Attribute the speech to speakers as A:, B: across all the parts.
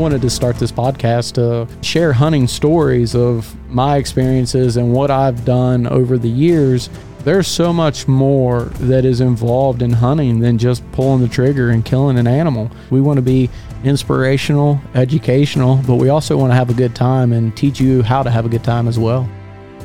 A: wanted to start this podcast to share hunting stories of my experiences and what I've done over the years. There's so much more that is involved in hunting than just pulling the trigger and killing an animal. We want to be inspirational, educational, but we also want to have a good time and teach you how to have a good time as well.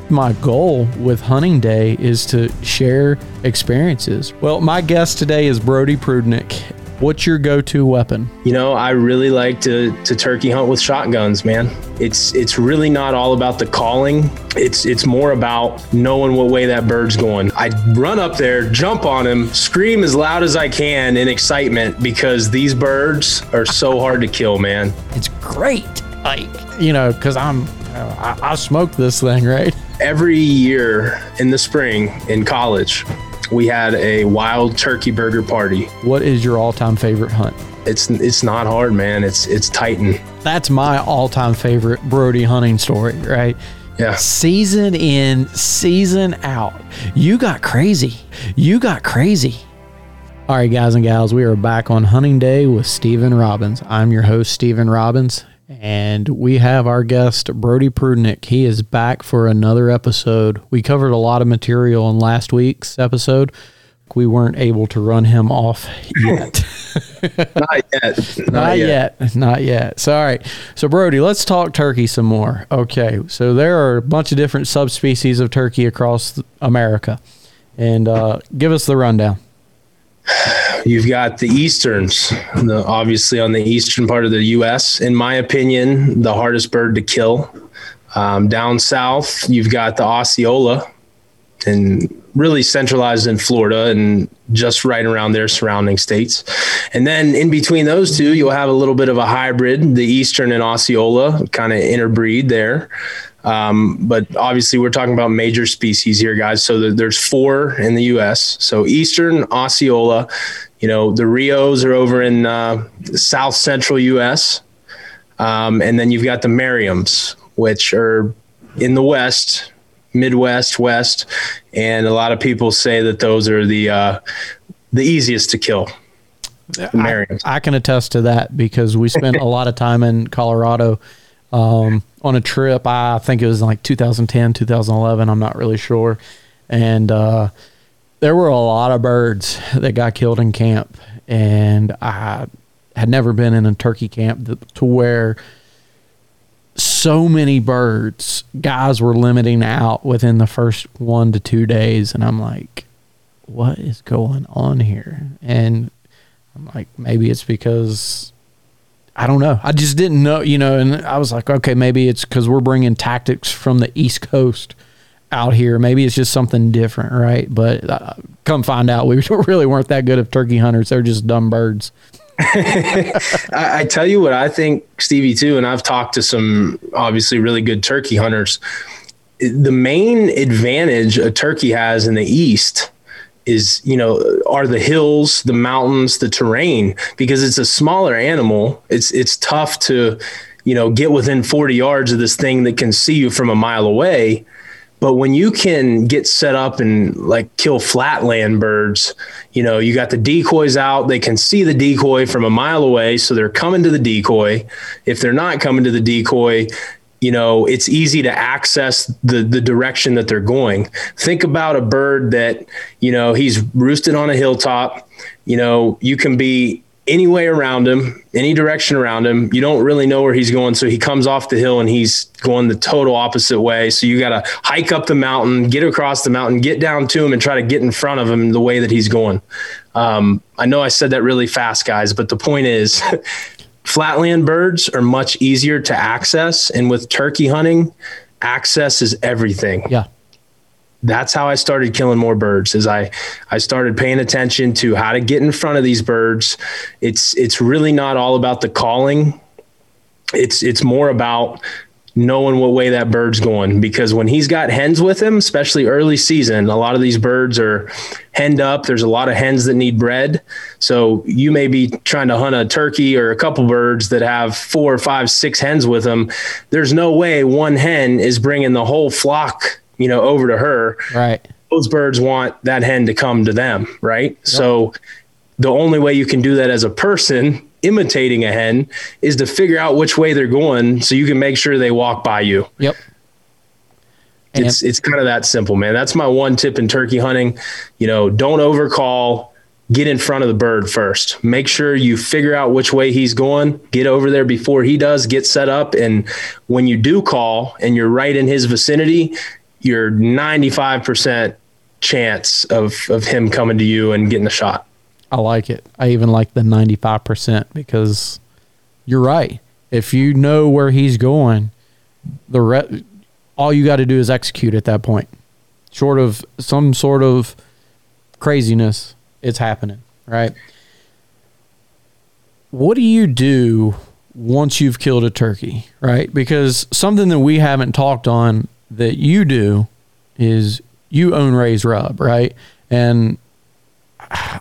A: My goal with Hunting Day is to share experiences. Well, my guest today is Brody Prudnick. What's your go-to weapon?
B: You know, I really like to to turkey hunt with shotguns, man. It's it's really not all about the calling. It's it's more about knowing what way that bird's going. I run up there, jump on him, scream as loud as I can in excitement because these birds are so hard to kill, man.
A: It's great. Like, you know, cuz I'm I, I smoked this thing, right?
B: Every year in the spring in college, we had a wild turkey burger party.
A: What is your all-time favorite hunt?
B: It's it's not hard, man. It's it's Titan.
A: That's my all-time favorite Brody hunting story, right?
B: Yeah.
A: Season in, season out. You got crazy. You got crazy. All right, guys and gals, we are back on Hunting Day with Stephen Robbins. I'm your host, Stephen Robbins, and we have our guest, Brody Prudnick. He is back for another episode. We covered a lot of material in last week's episode. We weren't able to run him off yet.
B: Not yet. Not,
A: Not
B: yet.
A: yet. Not yet. So, all right. So, Brody, let's talk turkey some more. Okay. So, there are a bunch of different subspecies of turkey across America. And uh, give us the rundown.
B: You've got the easterns, the, obviously on the eastern part of the U.S. In my opinion, the hardest bird to kill. Um, down south, you've got the Osceola, and really centralized in Florida and just right around their surrounding states. And then in between those two, you'll have a little bit of a hybrid, the eastern and Osceola kind of interbreed there. Um, but obviously, we're talking about major species here, guys. So there's four in the U.S. So Eastern Osceola, you know, the Rios are over in uh, South Central U.S. Um, and then you've got the Merriams, which are in the West, Midwest, West, and a lot of people say that those are the uh, the easiest to kill.
A: I, I, can attest to that because we spent a lot of time in Colorado um, on a trip. I think it was like 2010, 2011. I'm not really sure. And uh, there were a lot of birds that got killed in camp. And I had never been in a turkey camp to where so many birds, guys were limiting out within the first one to two days. And I'm like, what is going on here? And I'm like, maybe it's because I don't know. I just didn't know, you know, and I was like, okay, maybe it's because we're bringing tactics from the East Coast out here. Maybe it's just something different, right? But uh, come find out, we really weren't that good of turkey hunters. They're just dumb birds.
B: I, I, tell you what, I think Stevie too, and I've talked to some obviously really good turkey hunters. The main advantage a turkey has in the East is you know are the hills the mountains the terrain because it's a smaller animal. It's it's tough to you know get within 40 yards of this thing that can see you from a mile away. But when you can get set up and like kill flatland birds you know you got the decoys out. They can see the decoy from a mile away so they're coming to the decoy. If they're not coming to the decoy you know it's easy to access the the direction that they're going. Think about a bird that you know he's roosted on a hilltop. You know you can be any way around him any direction around him. You don't really know where he's going. So he comes off the hill and he's going the total opposite way. So you got to hike up the mountain get across the mountain get down to him and try to get in front of him the way that he's going. Um, i know i said that really fast guys but the point is flatland birds are much easier to access and with turkey hunting access is everything
A: yeah
B: that's how I started killing more birds is I I started paying attention to how to get in front of these birds. It's it's really not all about the calling. It's it's more about knowing what way that bird's going because when he's got hens with him, especially early season, a lot of these birds are henned up. There's a lot of hens that need bred. So you may be trying to hunt a turkey or a couple birds that have four or five, six hens with them. There's no way one hen is bringing the whole flock, you know, over to her.
A: Right.
B: Those birds want that hen to come to them. Right. Yep. So the only way you can do that as a person imitating a hen is to figure out which way they're going so you can make sure they walk by you.
A: Yep.
B: it's it's kind of that simple, man. That's my one tip in turkey hunting. You know, don't overcall. Get in front of the bird first. Make sure you figure out which way he's going. Get over there before he does. Get set up, and when you do call and you're right in his vicinity, you're 95 percent chance of of him coming to you and getting a shot.
A: I like it. I even like the 95% because you're right. If you know where he's going, the re- all you got to do is execute at that point. Short of some sort of craziness, it's happening, right? What do you do once you've killed a turkey, right? Because something that we haven't talked on that you do is you own Ray's Rub, right? And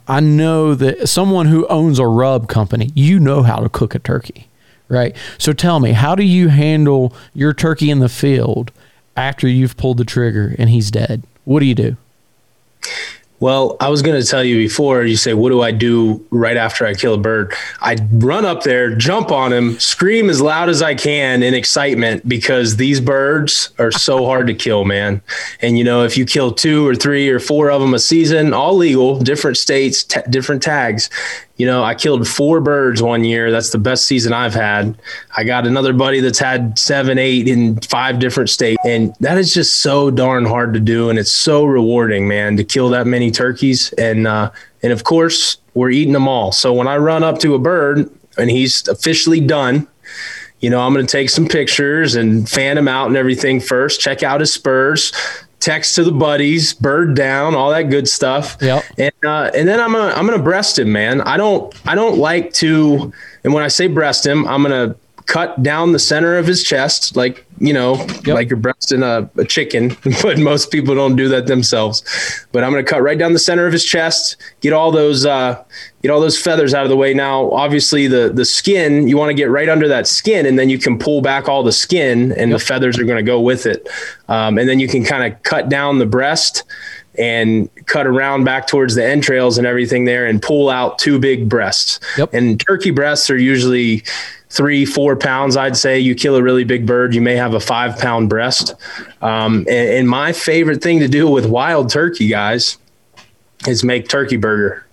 A: I know that someone who owns a rub company, you know how to cook a turkey, right? So tell me, how do you handle your turkey in the field after you've pulled the trigger and he's dead? What do you do?
B: Well, I was going to tell you before you say, what do I do right after I kill a bird? I run up there, jump on him, scream as loud as I can in excitement because these birds are so hard to kill, man. And, you know, if you kill two or three or four of them a season, all legal, different states, t- different tags, you know, I killed four birds one year. That's the best season I've had. I got another buddy that's had seven, eight in five different states. And that is just so darn hard to do. And it's so rewarding, man, to kill that many turkeys. And, uh, and of course, we're eating them all. So when I run up to a bird and he's officially done, you know, I'm going to take some pictures and fan him out and everything first, check out his spurs, text to the buddies, bird down, all that good stuff.
A: Yeah.
B: And uh, and then I'm gonna I'm gonna breast him, man. I don't I don't like to, and when I say breast him, I'm gonna cut down the center of his chest, like you know, yep. like you're breasting a, a, chicken, but most people don't do that themselves. But I'm going to cut right down the center of his chest, get all those, uh, get all those feathers out of the way. Now, obviously, the the skin you want to get right under that skin, and then you can pull back all the skin, and yep. the feathers are going to go with it. Um, and then you can kind of cut down the breast and cut around back towards the entrails and everything there, and pull out two big breasts.
A: Yep.
B: And turkey breasts are usually three, four pounds, I'd say. You kill a really big bird, you may have a five pound breast. Um, and, and, my favorite thing to do with wild turkey, guys, is make turkey burger.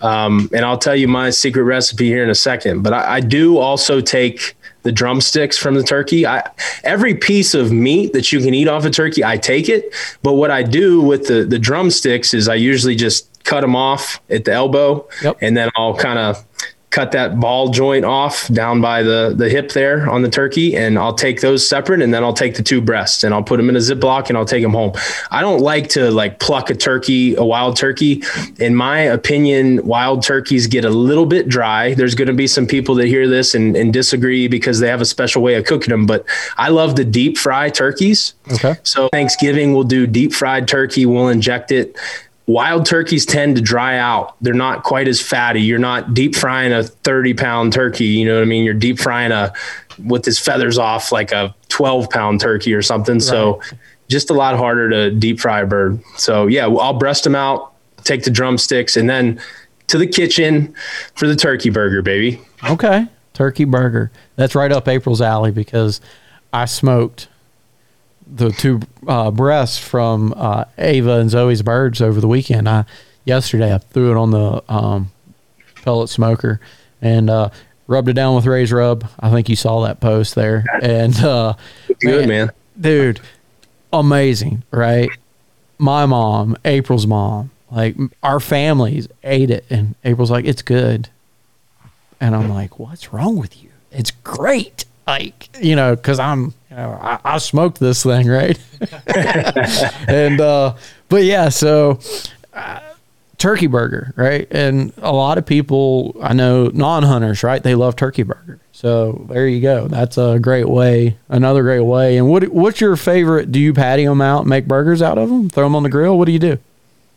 B: Um, and I'll tell you my secret recipe here in a second. But I, I do also take the drumsticks from the turkey. I, every piece of meat that you can eat off a turkey, I take it. But what I do with the, the drumsticks is I usually just cut them off at the elbow yep. and then I'll kind of cut that ball joint off down by the the hip there on the turkey and I'll take those separate and then I'll take the two breasts and I'll put them in a ziploc and I'll take them home. I don't like to like pluck a turkey, a wild turkey. In my opinion, wild turkeys get a little bit dry. There's going to be some people that hear this and, and disagree because they have a special way of cooking them, but I love the deep fry turkeys.
A: Okay.
B: So Thanksgiving we'll do deep fried turkey. We'll inject it wild turkeys tend to dry out. They're not quite as fatty. You're not deep frying a 30 pound turkey. You know what I mean? You're deep frying a, with his feathers off, like a 12 pound turkey or something. Right. So just a lot harder to deep fry a bird. So yeah, I'll breast them out, take the drumsticks, and then to the kitchen for the turkey burger, baby.
A: Okay. Turkey burger. That's right up April's alley because I smoked the two uh, breasts from uh, Ava and Zoe's birds over the weekend. I yesterday I threw it on the um, pellet smoker and uh, rubbed it down with Ray's Rub. I think you saw that post there. And uh,
B: good man,
A: dude, amazing, right? My mom, April's mom, like our families ate it, and April's like, "It's good," and I'm like, "What's wrong with you? It's great." Like you know, because I'm I, I smoked this thing, right? and uh, but yeah, so uh, turkey burger, right? And a lot of people I know non-hunters, right? They love turkey burger. So there you go. That's a great way, another great way. And what what's your favorite? Do you patty them out, make burgers out of them, throw them on the grill? What do you do?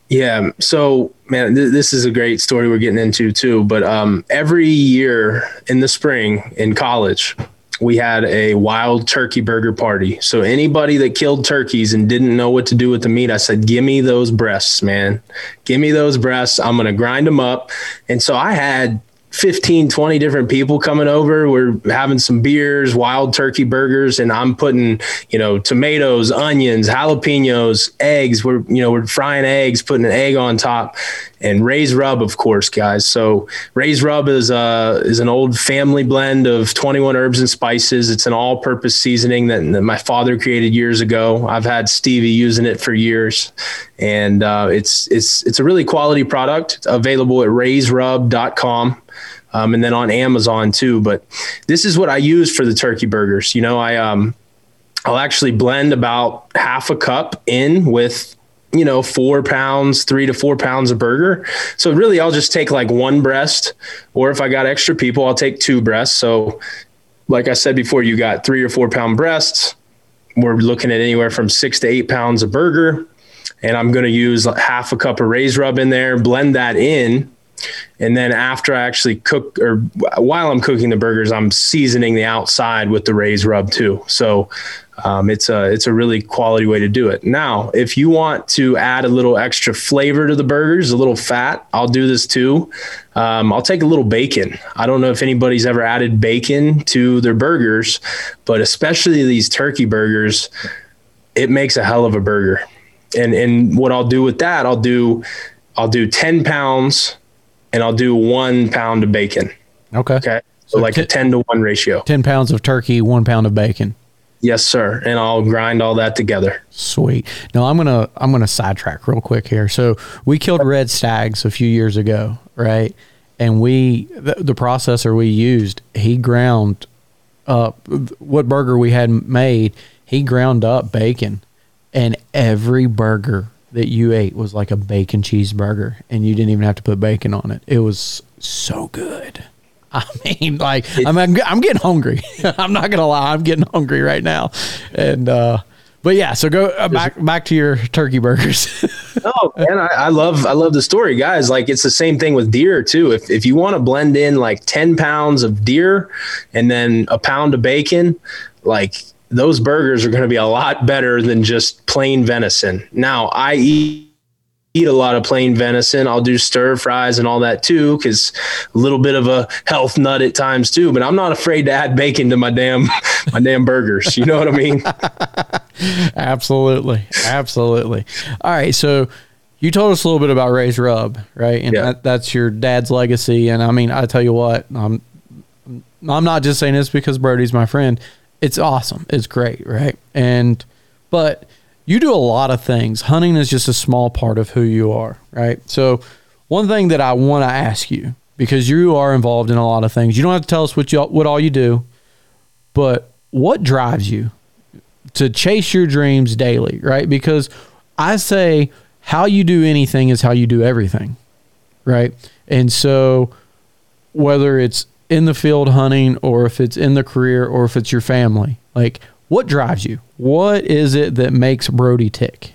B: Yeah. So, man, th- this is a great story we're getting into too. But um, every year in the spring in college, we had a wild turkey burger party. So anybody that killed turkeys and didn't know what to do with the meat, I said, "Give me those breasts, man. Give me those breasts. I'm going to grind them up." And so I had 15, 20 different people coming over. We're having some beers, wild turkey burgers, and I'm putting, you know, tomatoes, onions, jalapenos, eggs. We're, you know, we're frying eggs, putting an egg on top, and Ray's Rub, of course, guys. So Ray's Rub is uh is an old family blend of 21 herbs and spices. It's an all-purpose seasoning that, that my father created years ago. I've had Stevie using it for years, and uh, it's it's it's a really quality product. It's available at raysrub.com um, and then on Amazon too. But this is what I use for the turkey burgers. You know, I um, I'll actually blend about half a cup in with you know four pounds three to four pounds of burger so really i'll just take like one breast or if i got extra people i'll take two breasts so like i said before you got three or four pound breasts we're looking at anywhere from six to eight pounds of burger and i'm going to use half a cup of Ray's Rub in there blend that in and then after I actually cook or while I'm cooking the burgers, I'm seasoning the outside with the Ray's Rub too. So um, it's a it's a really quality way to do it. Now, if you want to add a little extra flavor to the burgers, a little fat, I'll do this too. Um, I'll take a little bacon. I don't know if anybody's ever added bacon to their burgers, but especially these turkey burgers, it makes a hell of a burger. And and what I'll do with that, I'll do I'll do ten pounds and I'll do one pound of bacon.
A: Okay.
B: Okay. So, so like t- a 10 to 1 ratio.
A: 10 pounds of turkey, one pound of bacon.
B: Yes, sir. And I'll grind all that together.
A: Sweet. Now I'm gonna I'm gonna sidetrack real quick here. So we killed red stags a few years ago, right? And we the, the processor we used, he ground up what burger we had made. He ground up bacon, and every burger that you ate was like a bacon cheeseburger and you didn't even have to put bacon on it. It was so good. I mean, like I'm, I'm getting hungry. I'm not gonna lie, I'm getting hungry right now. And uh, but yeah, so go uh, back back to your turkey burgers.
B: oh man, I, I, love I love the story, guys. Like it's the same thing with deer too. If if you want to blend in like ten pounds of deer and then a pound of bacon, like those burgers are going to be a lot better than just plain venison. Now, I eat eat a lot of plain venison. I'll do stir fries and all that too, because a little bit of a health nut at times too. But I'm not afraid to add bacon to my damn my damn burgers. You know what I mean?
A: absolutely, absolutely. All right, so you told us a little bit about Ray's Rub, right? And yeah. that, that's your dad's legacy. And I mean, I tell you what, I'm I'm not just saying this because Brody's my friend it's awesome. It's great, right? And but you do a lot of things. Hunting is just a small part of who you are, right? So one thing that I want to ask you because you are involved in a lot of things. You don't have to tell us what you what all you do, but what drives you to chase your dreams daily, right? Because I say how you do anything is how you do everything, right? And so whether it's in the field hunting or if it's in the career or if it's your family? Like, what drives you? What is it that makes Brody tick?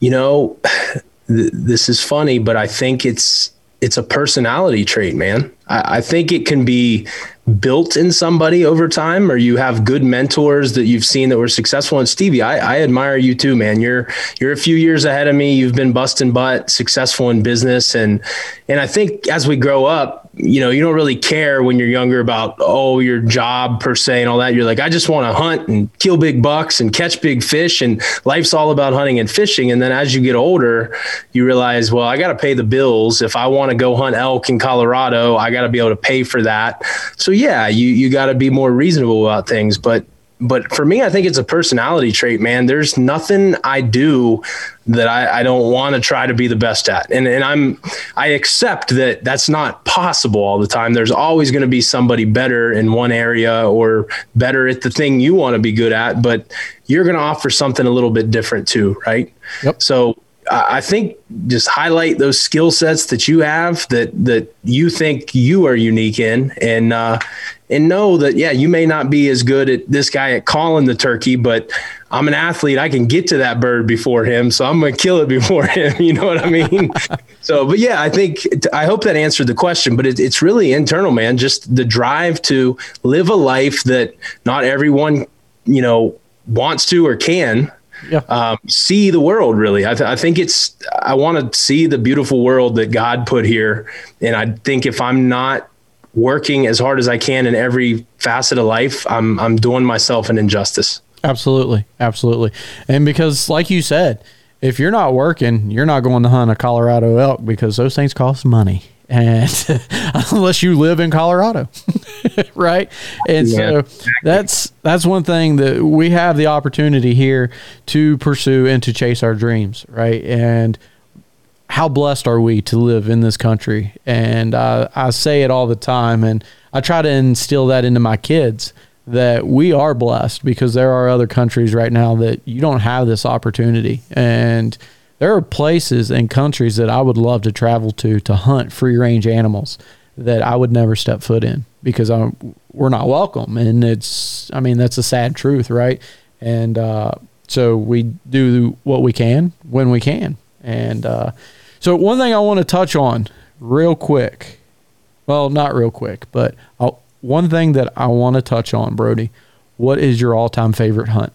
B: You know, th- this is funny, but I think it's it's a personality trait, man. I, I think it can be built in somebody over time or you have good mentors that you've seen that were successful and stevie I, I, admire you too man you're you're a few years ahead of me you've been busting butt successful in business and and i think as we grow up you know, you don't really care when you're younger about, oh, your job per se and all that. You're like, I just want to hunt and kill big bucks and catch big fish. And life's all about hunting and fishing. And then as you get older, you realize, well, I got to pay the bills. If I want to go hunt elk in Colorado, I got to be able to pay for that. So yeah, you, you got to be more reasonable about things. But but for me, I think it's a personality trait, man. There's nothing I do that I, I don't want to try to be the best at. And, and I'm, I accept that that's not possible all the time. There's always going to be somebody better in one area or better at the thing you want to be good at, but you're going to offer something a little bit different too. Right. Yep. So I think just highlight those skill sets that you have that that you think you are unique in, and uh, and know that yeah, you may not be as good at this guy at calling the turkey, but I'm an athlete. I can get to that bird before him, so I'm to kill it before him. You know what I mean? so, but yeah, I think I hope that answered the question. But it, it's really internal, man. Just the drive to live a life that not everyone, you know, wants to or can yeah. um, see the world. Really, I, th- I think it's. I want to see the beautiful world that God put here, and I think if I'm not working as hard as I can in every facet of life, I'm I'm doing myself an injustice.
A: Absolutely, absolutely, and because, like you said, if you're not working, you're not going to hunt a Colorado elk because those things cost money and unless you live in Colorado, right? And yeah. so that's that's one thing that we have the opportunity here to pursue and to chase our dreams, right? And how blessed are we to live in this country? And I, I say it all the time, and I try to instill that into my kids that we are blessed because there are other countries right now that you don't have this opportunity and there are places and countries that I would love to travel to to hunt free range animals that I would never step foot in because I'm, we're not welcome. And it's, I mean, that's a sad truth, right? And uh, so we do what we can when we can. And uh, so, one thing I want to touch on real quick well, not real quick, but I'll, one thing that I want to touch on, Brody. What is your all time favorite hunt?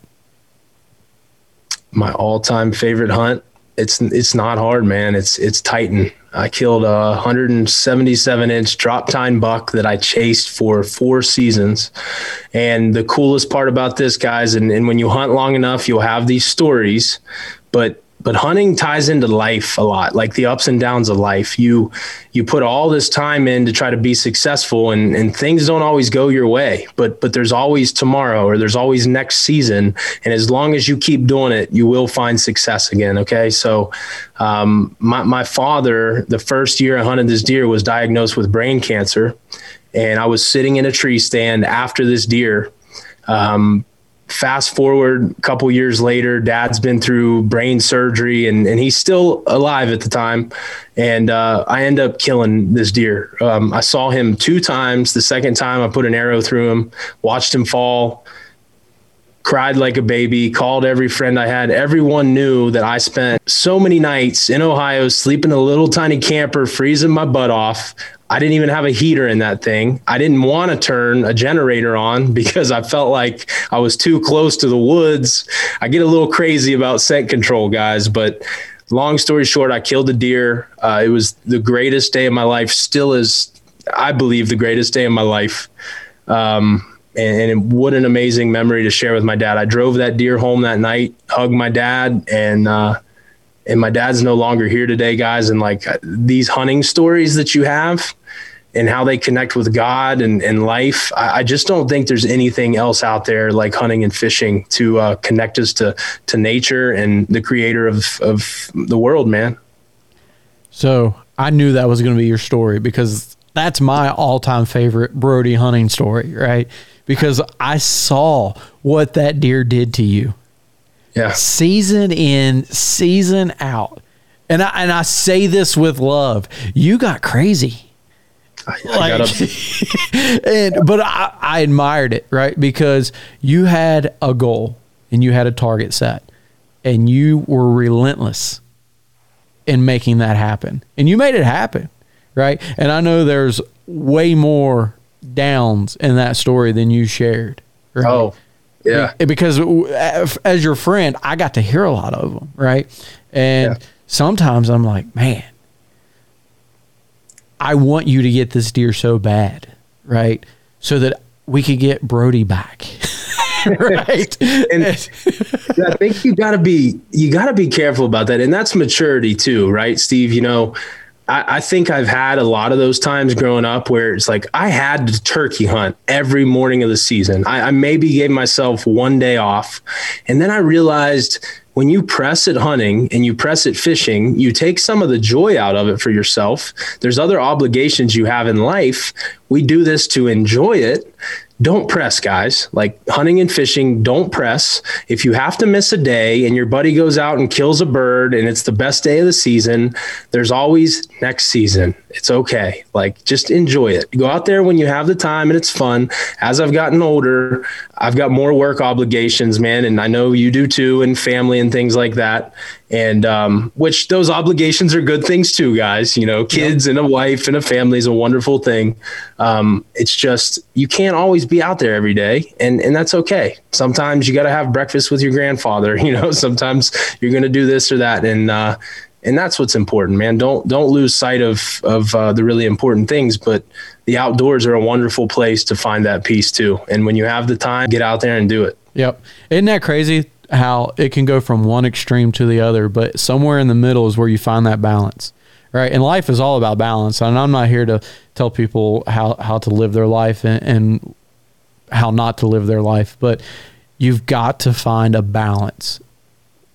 B: My all time favorite hunt it's it's not hard, man. It's it's Titan. I killed a 177 inch drop tine buck that I chased for four seasons. And the coolest part about this, guys, and, and when you hunt long enough, you'll have these stories, but but hunting ties into life a lot like the ups and downs of life. You you put all this time in to try to be successful and and things don't always go your way but but there's always tomorrow or there's always next season. And as long as you keep doing it you will find success again okay? So um, my, my father the first year i hunted this deer was diagnosed with brain cancer. And i was sitting in a tree stand after this deer um, fast forward a couple years later, dad's been through brain surgery and, and he's still alive at the time. And uh, I end up killing this deer. Um, I saw him two times. The second time, I put an arrow through him, watched him fall, cried like a baby, called every friend I had. Everyone knew that I spent so many nights in Ohio sleeping in a little tiny camper, freezing my butt off. I didn't even have a heater in that thing. I didn't want to turn a generator on because I felt like I was too close to the woods. I get a little crazy about scent control, guys, but long story short, I killed a deer. Uh, it was the greatest day of my life, still is, I believe, the greatest day of my life. Um, and, and, what an amazing memory to share with my dad. I drove that deer home that night, hugged my dad, and uh, and my dad's no longer here today, guys. And like these hunting stories that you have, and how they connect with God and, and life. I, I, just don't think there's anything else out there like hunting and fishing to uh, connect us to to nature and the creator of of the world, man.
A: So I knew that was going to be your story because that's my all time favorite Brody hunting story, right? Because I saw what that deer did to you.
B: Yeah.
A: Season in, season out. And I, and I say this with love. You got crazy I, like, and but I, I admired it, right? Because you had a goal and you had a target set, and you were relentless in making that happen, and you made it happen, right? And I know there's way more downs in that story than you shared.
B: Right? Oh, yeah.
A: Because as your friend, I got to hear a lot of them, right? And yeah. sometimes I'm like, man, I want you to get this deer so bad, right? So that we could get Brody back. right. and
B: I think you gotta be you gotta be careful about that. And that's maturity too, right, Steve? You know, I, I, think I've had a lot of those times growing up where it's like I had to turkey hunt every morning of the season. I, I maybe gave myself one day off. And then I realized when you press at hunting and you press at fishing, you take some of the joy out of it for yourself. There's other obligations you have in life. We do this to enjoy it. Don't press, guys. Like hunting and fishing, don't press. If you have to miss a day and your buddy goes out and kills a bird and it's the best day of the season, there's always next season It's okay. Like just enjoy it. Go out there when you have the time and it's fun. As I've gotten older, I've got more work obligations, man, and I know you do too, and family and things like that. And um, which those obligations are good things too, guys. You know, kids and a wife and a family is a wonderful thing. Um, it's just you can't always be out there every day, and and that's okay. Sometimes you got to have breakfast with your grandfather. You know, sometimes you're going to do this or that, and uh, and that's what's important, man. Don't don't lose sight of of uh, the really important things. But the outdoors are a wonderful place to find that peace too. And when you have the time, get out there and do it.
A: Yep, isn't that crazy? How it can go from one extreme to the other, but somewhere in the middle is where you find that balance, right? And life is all about balance. And I'm not here to tell people how how to live their life and, and how not to live their life, but you've got to find a balance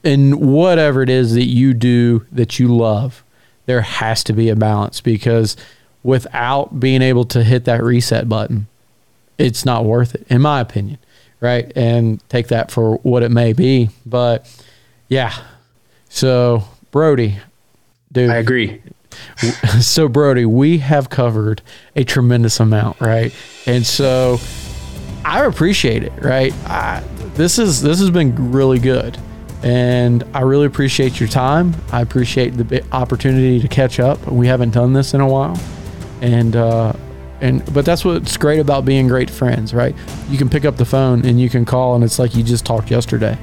A: in whatever it is that you do that you love, there has to be a balance because without being able to hit that reset button, it's not worth it, in my opinion. Right. And take that for what it may be. But yeah. So, Brody,
B: dude. I agree.
A: So, Brody, we have covered a tremendous amount. Right. And so I appreciate it. Right. I, this is, this has been really good. And I really appreciate your time. I appreciate the opportunity to catch up. We haven't done this in a while, and uh, and but that's what's great about being great friends, right? You can pick up the phone and you can call, and it's like you just talked yesterday.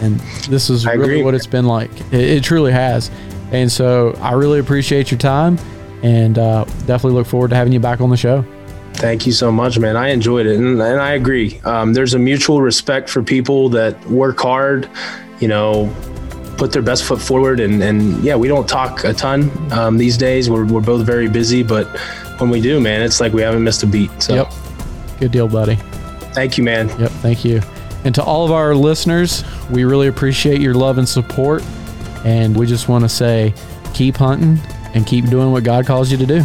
A: And this is I really agree. what it's been like. It, it, truly has. And so I really appreciate your time, and uh, definitely look forward to having you back on the show.
B: Thank you so much, man. I enjoyed it, and, and I agree. Um, there's a mutual respect for people that work hard, you know, put their best foot forward, and, and yeah, we don't talk a ton um, these days. We're, we're both very busy, but when we do, man, it's like we haven't missed a beat. So,
A: yep. good deal, buddy.
B: Thank you, man.
A: Yep, thank you. And to all of our listeners, we really appreciate your love and support. And we just want to say keep hunting and keep doing what God calls you to do.